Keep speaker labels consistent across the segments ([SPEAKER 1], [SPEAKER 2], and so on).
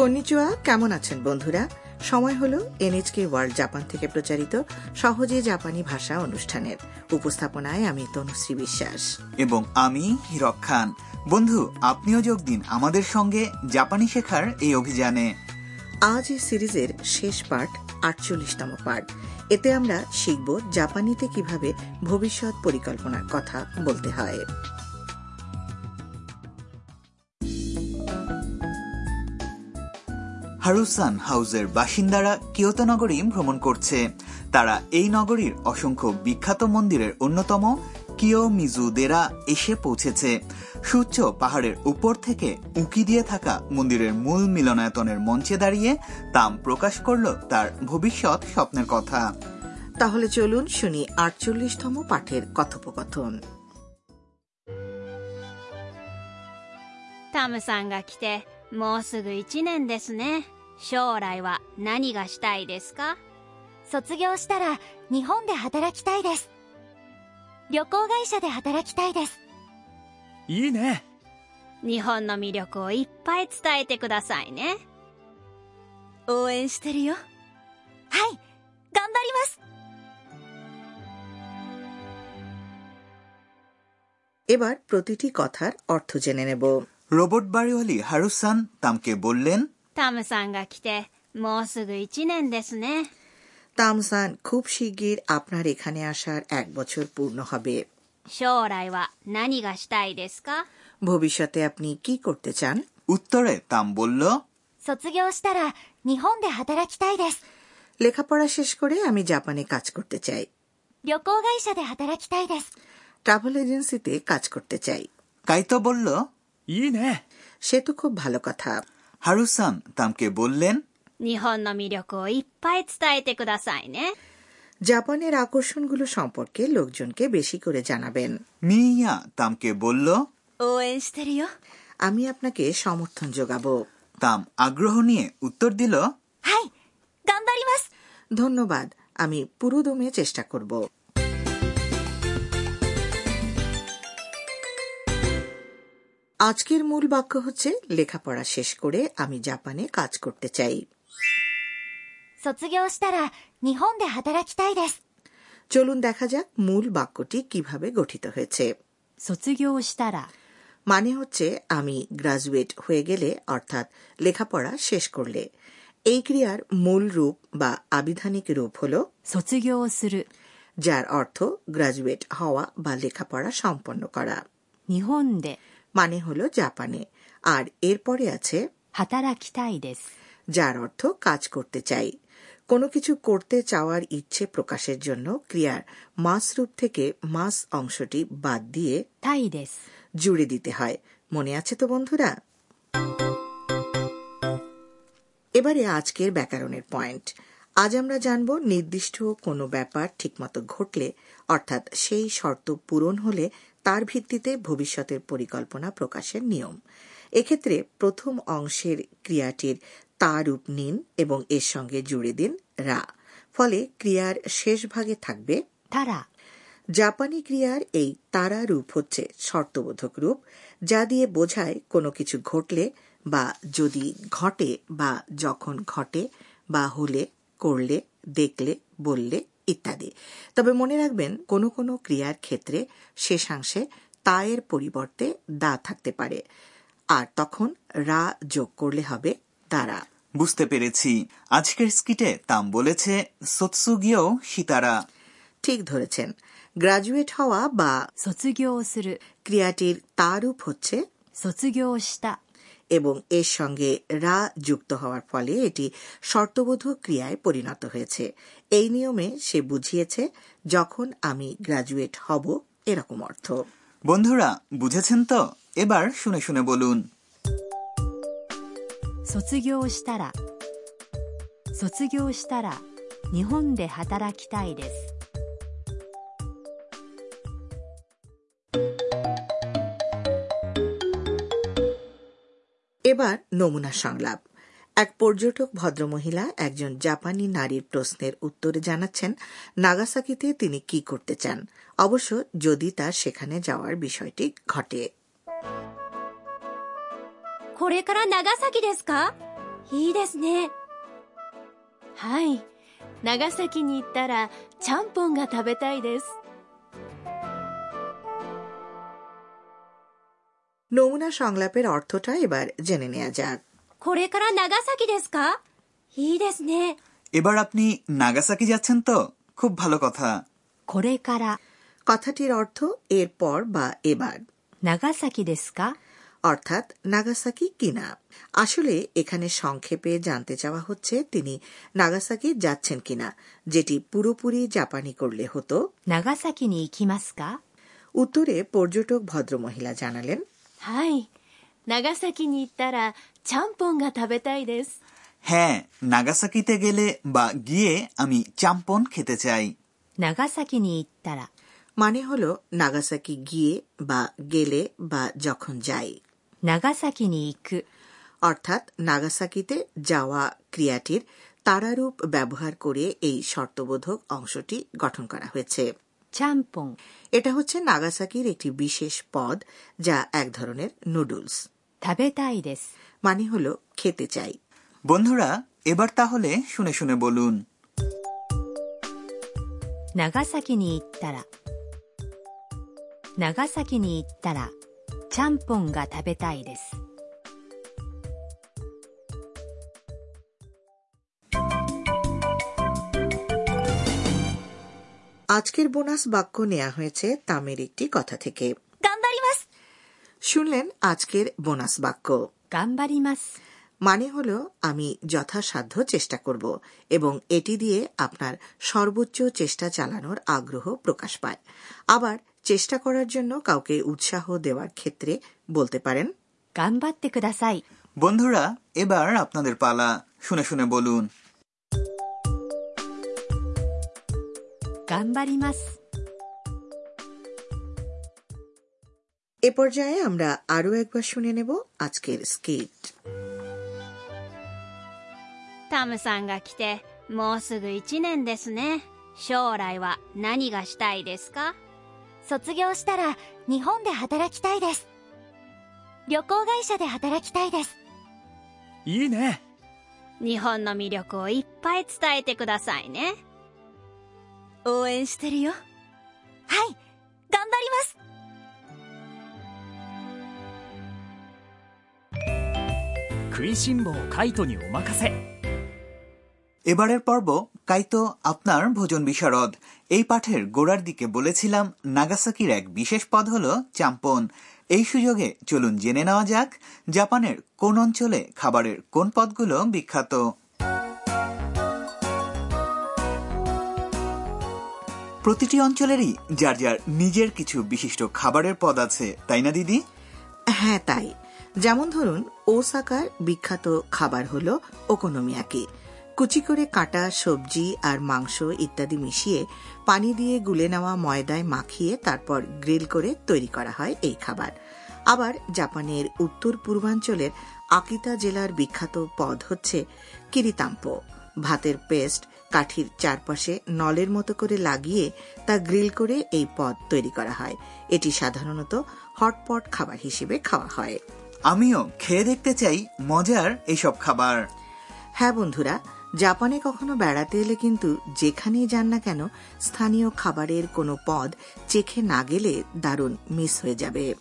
[SPEAKER 1] কন্নিচুয়া কেমন আছেন বন্ধুরা? সময় হলো এনএচকে ওয়ার্ল্ড জাপান থেকে প্রচারিত সহজে জাপানি ভাষা অনুষ্ঠানের। উপস্থাপনায় আমি তনুশ্রী বিশ্বাস।
[SPEAKER 2] এবং আমি হিরক খান। বন্ধু আপনিও যোগ দিন আমাদের সঙ্গে জাপানি শেখার এই অভিযানে।
[SPEAKER 1] আজ এই সিরিজের শেষ পার্ট আটচল্লিশতম পার্ট। এতে আমরা শিখব জাপানিতে কীভাবে ভবিষ্যৎ পরিকল্পনার কথা বলতে হয়।
[SPEAKER 2] হারুসান হাউসের বাসিন্দারা কিয়তো নগরী ভ্রমণ করছে তারা এই নগরীর অসংখ্য বিখ্যাত মন্দিরের অন্যতম কিও মিজুদেরা এসে পৌঁছেছে সূর্য পাহাড়ের উপর থেকে উঁকি দিয়ে থাকা মন্দিরের মূল মিলনায়তনের মঞ্চে দাঁড়িয়ে তাম প্রকাশ করল তার ভবিষ্যৎ স্বপ্নের কথা
[SPEAKER 1] তাহলে চলুন শুনি আটচল্লিশতম পাঠের কথোপকথন
[SPEAKER 3] タムさんが来てもうすぐ1年ですね 将来は何がしたいですか
[SPEAKER 4] 卒業したら日本で働きたいです旅行会社で働きたいです
[SPEAKER 5] いいね
[SPEAKER 3] 日本の魅力をいっぱい伝えてくださいね
[SPEAKER 4] 応援してるよはい頑張ります
[SPEAKER 1] এবার প্রতিটি কথার অর্থ জেনে নেব
[SPEAKER 2] রোবট বাড়িওয়ালি হারুসান তামকে বললেন
[SPEAKER 3] タムさんが来てもうすぐ1年ですね
[SPEAKER 1] তামসান খুব শিগগির আপনার এখানে আসার এক বছর পূর্ণ হবে
[SPEAKER 3] 将来は何がしたいですか
[SPEAKER 1] ভবিষ্যতে আপনি কি করতে চান
[SPEAKER 2] উত্তরে তাম বলল
[SPEAKER 4] 卒業したら日本で働きたいです
[SPEAKER 1] লেখাপড়া শেষ করে আমি জাপানে কাজ করতে চাই
[SPEAKER 4] 旅行会社で働きたいです
[SPEAKER 1] ট্রাভেল এজেন্সিতে কাজ করতে চাই
[SPEAKER 2] কাইতো বলল
[SPEAKER 5] いいね
[SPEAKER 1] সে তো খুব ভালো কথা
[SPEAKER 2] হারুসান তামকে বললেন
[SPEAKER 3] 日本の魅力をいっぱい伝えてくださいね
[SPEAKER 1] জাপানের আকর্ষণগুলো সম্পর্কে লোকজনকে বেশি করে জানাবেন
[SPEAKER 2] মিয়া তামকে বলল
[SPEAKER 4] 応援してるよ
[SPEAKER 1] আমি আপনাকে সমর্থন যোগাবো
[SPEAKER 2] তাম আগ্রহ নিয়ে উত্তর দিল
[SPEAKER 4] はい頑張ります
[SPEAKER 1] ধন্যবাদ আমি পুরোদমে চেষ্টা করব আজকের মূল বাক্য হচ্ছে লেখাপড়া শেষ করে আমি জাপানে কাজ করতে চাই
[SPEAKER 4] 卒業したら日本で働きたいです
[SPEAKER 1] চলুন দেখা যাক মূল বাক্যটি কিভাবে গঠিত হয়েছে
[SPEAKER 4] 卒業したら
[SPEAKER 1] মানে হচ্ছে আমি গ্রাজুয়েট হয়ে গেলে অর্থাৎ লেখাপড়া শেষ করলে এই ক্রিয়ার মূল রূপ বা আবিধানিক রূপ হল
[SPEAKER 4] 卒業する
[SPEAKER 1] যার অর্থ গ্রাজুয়েট হওয়া বা লেখাপড়া সম্পন্ন করা
[SPEAKER 4] 日本で
[SPEAKER 1] মানে হল জাপানে। আর এরপরে আছে যার অর্থ কাজ করতে চাই। কোনো কিছু করতে চাওয়ার ইচ্ছে প্রকাশের জন্য ক্রিয়ার মাস রূপ থেকে মাস অংশটি বাদ দিয়ে
[SPEAKER 4] তাই
[SPEAKER 1] জুড়ে দিতে হয়। মনে আছে তো বন্ধুরা? এবারে আজকের ব্যাকরণের পয়েন্ট। আজ আমরা জানব নির্দিষ্ট কোনো ব্যাপার ঠিকমতো ঘটলে, অর্থাৎ সেই শর্ত পূরণ হলে তার ভিত্তিতে ভবিষ্যতের পরিকল্পনা প্রকাশের নিয়ম। এক্ষেত্রে প্রথম অংশের ক্রিয়াটির তা রূপ নিন এবং এর সঙ্গে জুড়ে দিন রা। ফলে ক্রিয়ার শেষ ভাগে থাকবে
[SPEAKER 4] তারা
[SPEAKER 1] জাপানি ক্রিয়ার এই তারা রূপ হচ্ছে শর্তবোধক রূপ, যা দিয়ে বোঝায় কোনো কিছু ঘটলে বা যদি ঘটে বা যখন ঘটে বা হলে করলে দেখলে বললে ইত্যাদি। তবে মনে রাখবেন কোনো কোনো ক্রিয়ার ক্ষেত্রে শেষাংশে তায়ের পরিবর্তে দা থাকতে পারে। আর তখন রা যোগ করলে হবে তারা।
[SPEAKER 2] বুঝতে পেরেছি। আজকের স্কিটে তাম বলেছে সৎসুগিও সিতারা।
[SPEAKER 1] ঠিক ধরেছেন। গ্রাজুয়েট হওয়া বা ক্রিয়াটির তারূপ হচ্ছে
[SPEAKER 4] সৎসুগিও
[SPEAKER 1] এবং এর সঙ্গে রা যুক্ত হওয়ার ফলে এটি শর্তবোধক ক্রিয়ায় পরিণত হয়েছে এই নিয়মে সে বুঝিয়েছে যখন আমি গ্রাজুয়েট হব এরকম অর্থ
[SPEAKER 2] বন্ধুরা বুঝেছেন তো এবার শুনে শুনে বলুন
[SPEAKER 4] 卒業したら卒業したら日本で働きたいです
[SPEAKER 1] এবার নমুনা সংলাপ এক পর্যটক ভদ্রমহিলা একজন জাপানি নারীর প্রশ্নের উত্তরে জানাচ্ছেন নাগাসাকিতে তিনি কি করতে চান অবশ্য যদি তার সেখানে যাওয়ার বিষয়টি ঘটে
[SPEAKER 4] これから長崎ですか いいですね
[SPEAKER 6] はい長崎に行ったらちゃんぽんが食べたいです
[SPEAKER 1] নমুনা সংলাপের অর্থটা এবার জেনে নেওয়া যাক
[SPEAKER 4] これから長崎ですかいいですね
[SPEAKER 2] এবার আপনি নাগাসাকি যাচ্ছেন তো খুব ভালো কথা
[SPEAKER 6] これから
[SPEAKER 1] কথাটির অর্থ এরপর বা এবার
[SPEAKER 6] 長崎ですか
[SPEAKER 1] অর্থাৎ নাগাসাকি কিনা আসলে এখানে সংক্ষেপে জানতে চাওয়া হচ্ছে তিনি নাগাসাকি যাচ্ছেন কিনা যেটি পুরোপুরি জাপানি করলে হতো
[SPEAKER 6] 長崎に行きますか
[SPEAKER 1] উত্তরে পর্যটক ভদ্রমহিলা জানালেন
[SPEAKER 6] はい長崎に行ったらちゃんぽんが食べたいです
[SPEAKER 2] হ্যাঁ নাগাসাকিতে গেলে বা গিয়ে আমি চাম্পন খেতে চাই
[SPEAKER 6] 長崎に行ったら
[SPEAKER 1] মানে হল নাগাসাকি গিয়ে বা গেলে বা যখন যাই
[SPEAKER 6] 長崎に行く
[SPEAKER 1] অর্থাৎ নাগাসাকিতে যাওয়া ক্রিয়াটির তারারূপ ব্যবহার করে এই শর্তবোধক অংশটি গঠন করা হয়েছে
[SPEAKER 6] চ্যাম্পং
[SPEAKER 1] এটা হচ্ছে নাগাসাকির একটি বিশেষ পদ যা এক ধরনের নুডলস। মানে হলো খেতে চাই।
[SPEAKER 2] বন্ধুরা এবার তাহলে শুনে শুনে বলুন।
[SPEAKER 6] নাগাসাকি নিয়ে ইত্তারা নাগাসাকি নিয়ে তারা। চাম্পং গা থাবেতাই দেসু
[SPEAKER 1] আজকের বোনাস বাক্য নেওয়া হয়েছে তামের একটি কথা থেকে। শুনলেন আজকের বোনাস বাক্য। মানে হল আমি যথাসাধ্য চেষ্টা করব এবং এটি দিয়ে আপনার সর্বোচ্চ চেষ্টা চালানোর আগ্রহ প্রকাশ পায়। আবার চেষ্টা করার জন্য কাউকে উৎসাহ দেওয়ার ক্ষেত্রে বলতে পারেন।
[SPEAKER 2] বন্ধুরা এবার আপনাদের পালা। শুনে শুনে বলুন।
[SPEAKER 6] 頑張ります
[SPEAKER 1] এ পর্যায়ে আমরা আরও একবার শুনে নেব আজকের স্কিট
[SPEAKER 3] タムさんが来てもうすぐ1年ですね将来は何がしたいですか
[SPEAKER 4] 卒業したら日本で働きたいです旅行会社で働きたいです
[SPEAKER 5] いいね
[SPEAKER 3] 日本の魅力をいっぱい伝えてくださいね
[SPEAKER 6] 応援してるよ
[SPEAKER 4] はい頑張ります
[SPEAKER 5] 食いしん坊カイトにお任せ
[SPEAKER 2] এবারের পর্ব কাইতো আপনার ভোজন বিশারদ এই পাঠের গোড়ার দিকে বলেছিলাম নাগাসাকির এক বিশেষ পদ হল চাম্পন এই সুযোগে চলুন জেনে নেওয়া যাক জাপানের কোন অঞ্চলে খাবারের কোন পদগুলো বিখ্যাত প্রতিটি অঞ্চলেরই যার যার নিজের কিছু বিশিষ্ট খাবারের পদ আছে, তাই না দিদি?
[SPEAKER 1] হ্যাঁ তাই। যেমন ধরুন, ওসাকার বিখ্যাত খাবার হল ওকোনোমিয়াকি। কুচি করে কাটা সবজি আর মাংস ইত্যাদি মিশিয়ে পানি দিয়ে গুলে নেওয়া ময়দায় মাখিয়ে তারপর গ্রিল করে তৈরি করা হয় এই খাবার। আবার জাপানের উত্তর পূর্বাঞ্চলের আকিতা জেলার বিখ্যাত পদ হচ্ছে কিরিতাম্পো। ভাতের পেস্ট কাঠির চারপাশে নলের মতো করে লাগিয়ে তা গ্রিল করে এই পদ তৈরি করা হয়। এটি সাধারণত হটপট খাবার হিসেবে খাওয়া হয়।
[SPEAKER 2] আমিও খেয়ে দেখতে চাই মজার এইসব খাবার।
[SPEAKER 1] হ্যাঁ বন্ধুরা জাপানে কখনো বেড়াতে এলে কিন্তু যেখানেই যান না কেন স্থানীয় খাবারের কোনো পদ চেখে না গেলে দারুণ মিস হয়ে যাবে।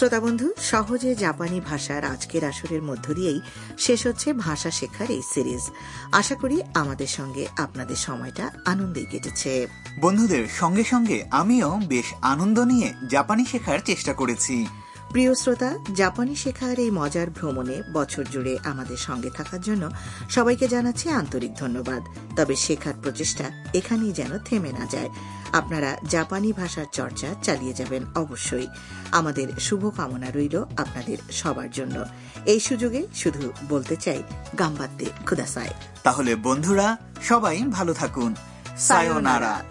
[SPEAKER 1] শ্রোতা বন্ধু, সহজে জাপানি ভাষার আজকের আসরের মধ্য দিয়েই শেষ হচ্ছে ভাষা শেখার এই সিরিজ। আশা করি আমাদের সঙ্গে আপনাদের সময়টা আনন্দে কেটেছে।
[SPEAKER 2] বন্ধুদের সঙ্গে সঙ্গে আমিও বেশ আনন্দ নিয়ে জাপানি শেখার চেষ্টা করেছি।
[SPEAKER 1] প্রিয় শ্রোতা জাপানি শেখার এই মজার ভ্রমণে বছর জুড়ে আমাদের সঙ্গে থাকার জন্য সবাইকে জানাচ্ছি আন্তরিক ধন্যবাদ। তবে শেখার প্রচেষ্টা এখানেই যেন থেমে না যায়। আপনারা জাপানি ভাষার চর্চা চালিয়ে যাবেন অবশ্যই। আমাদের শুভকামনা রইল আপনাদের সবার জন্য। এই সুযোগে শুধু বলতে চাই গাম্বাতে খুদাসায়।
[SPEAKER 2] তাহলে বন্ধুরা সবাই ভালো থাকুন। সায়োনারা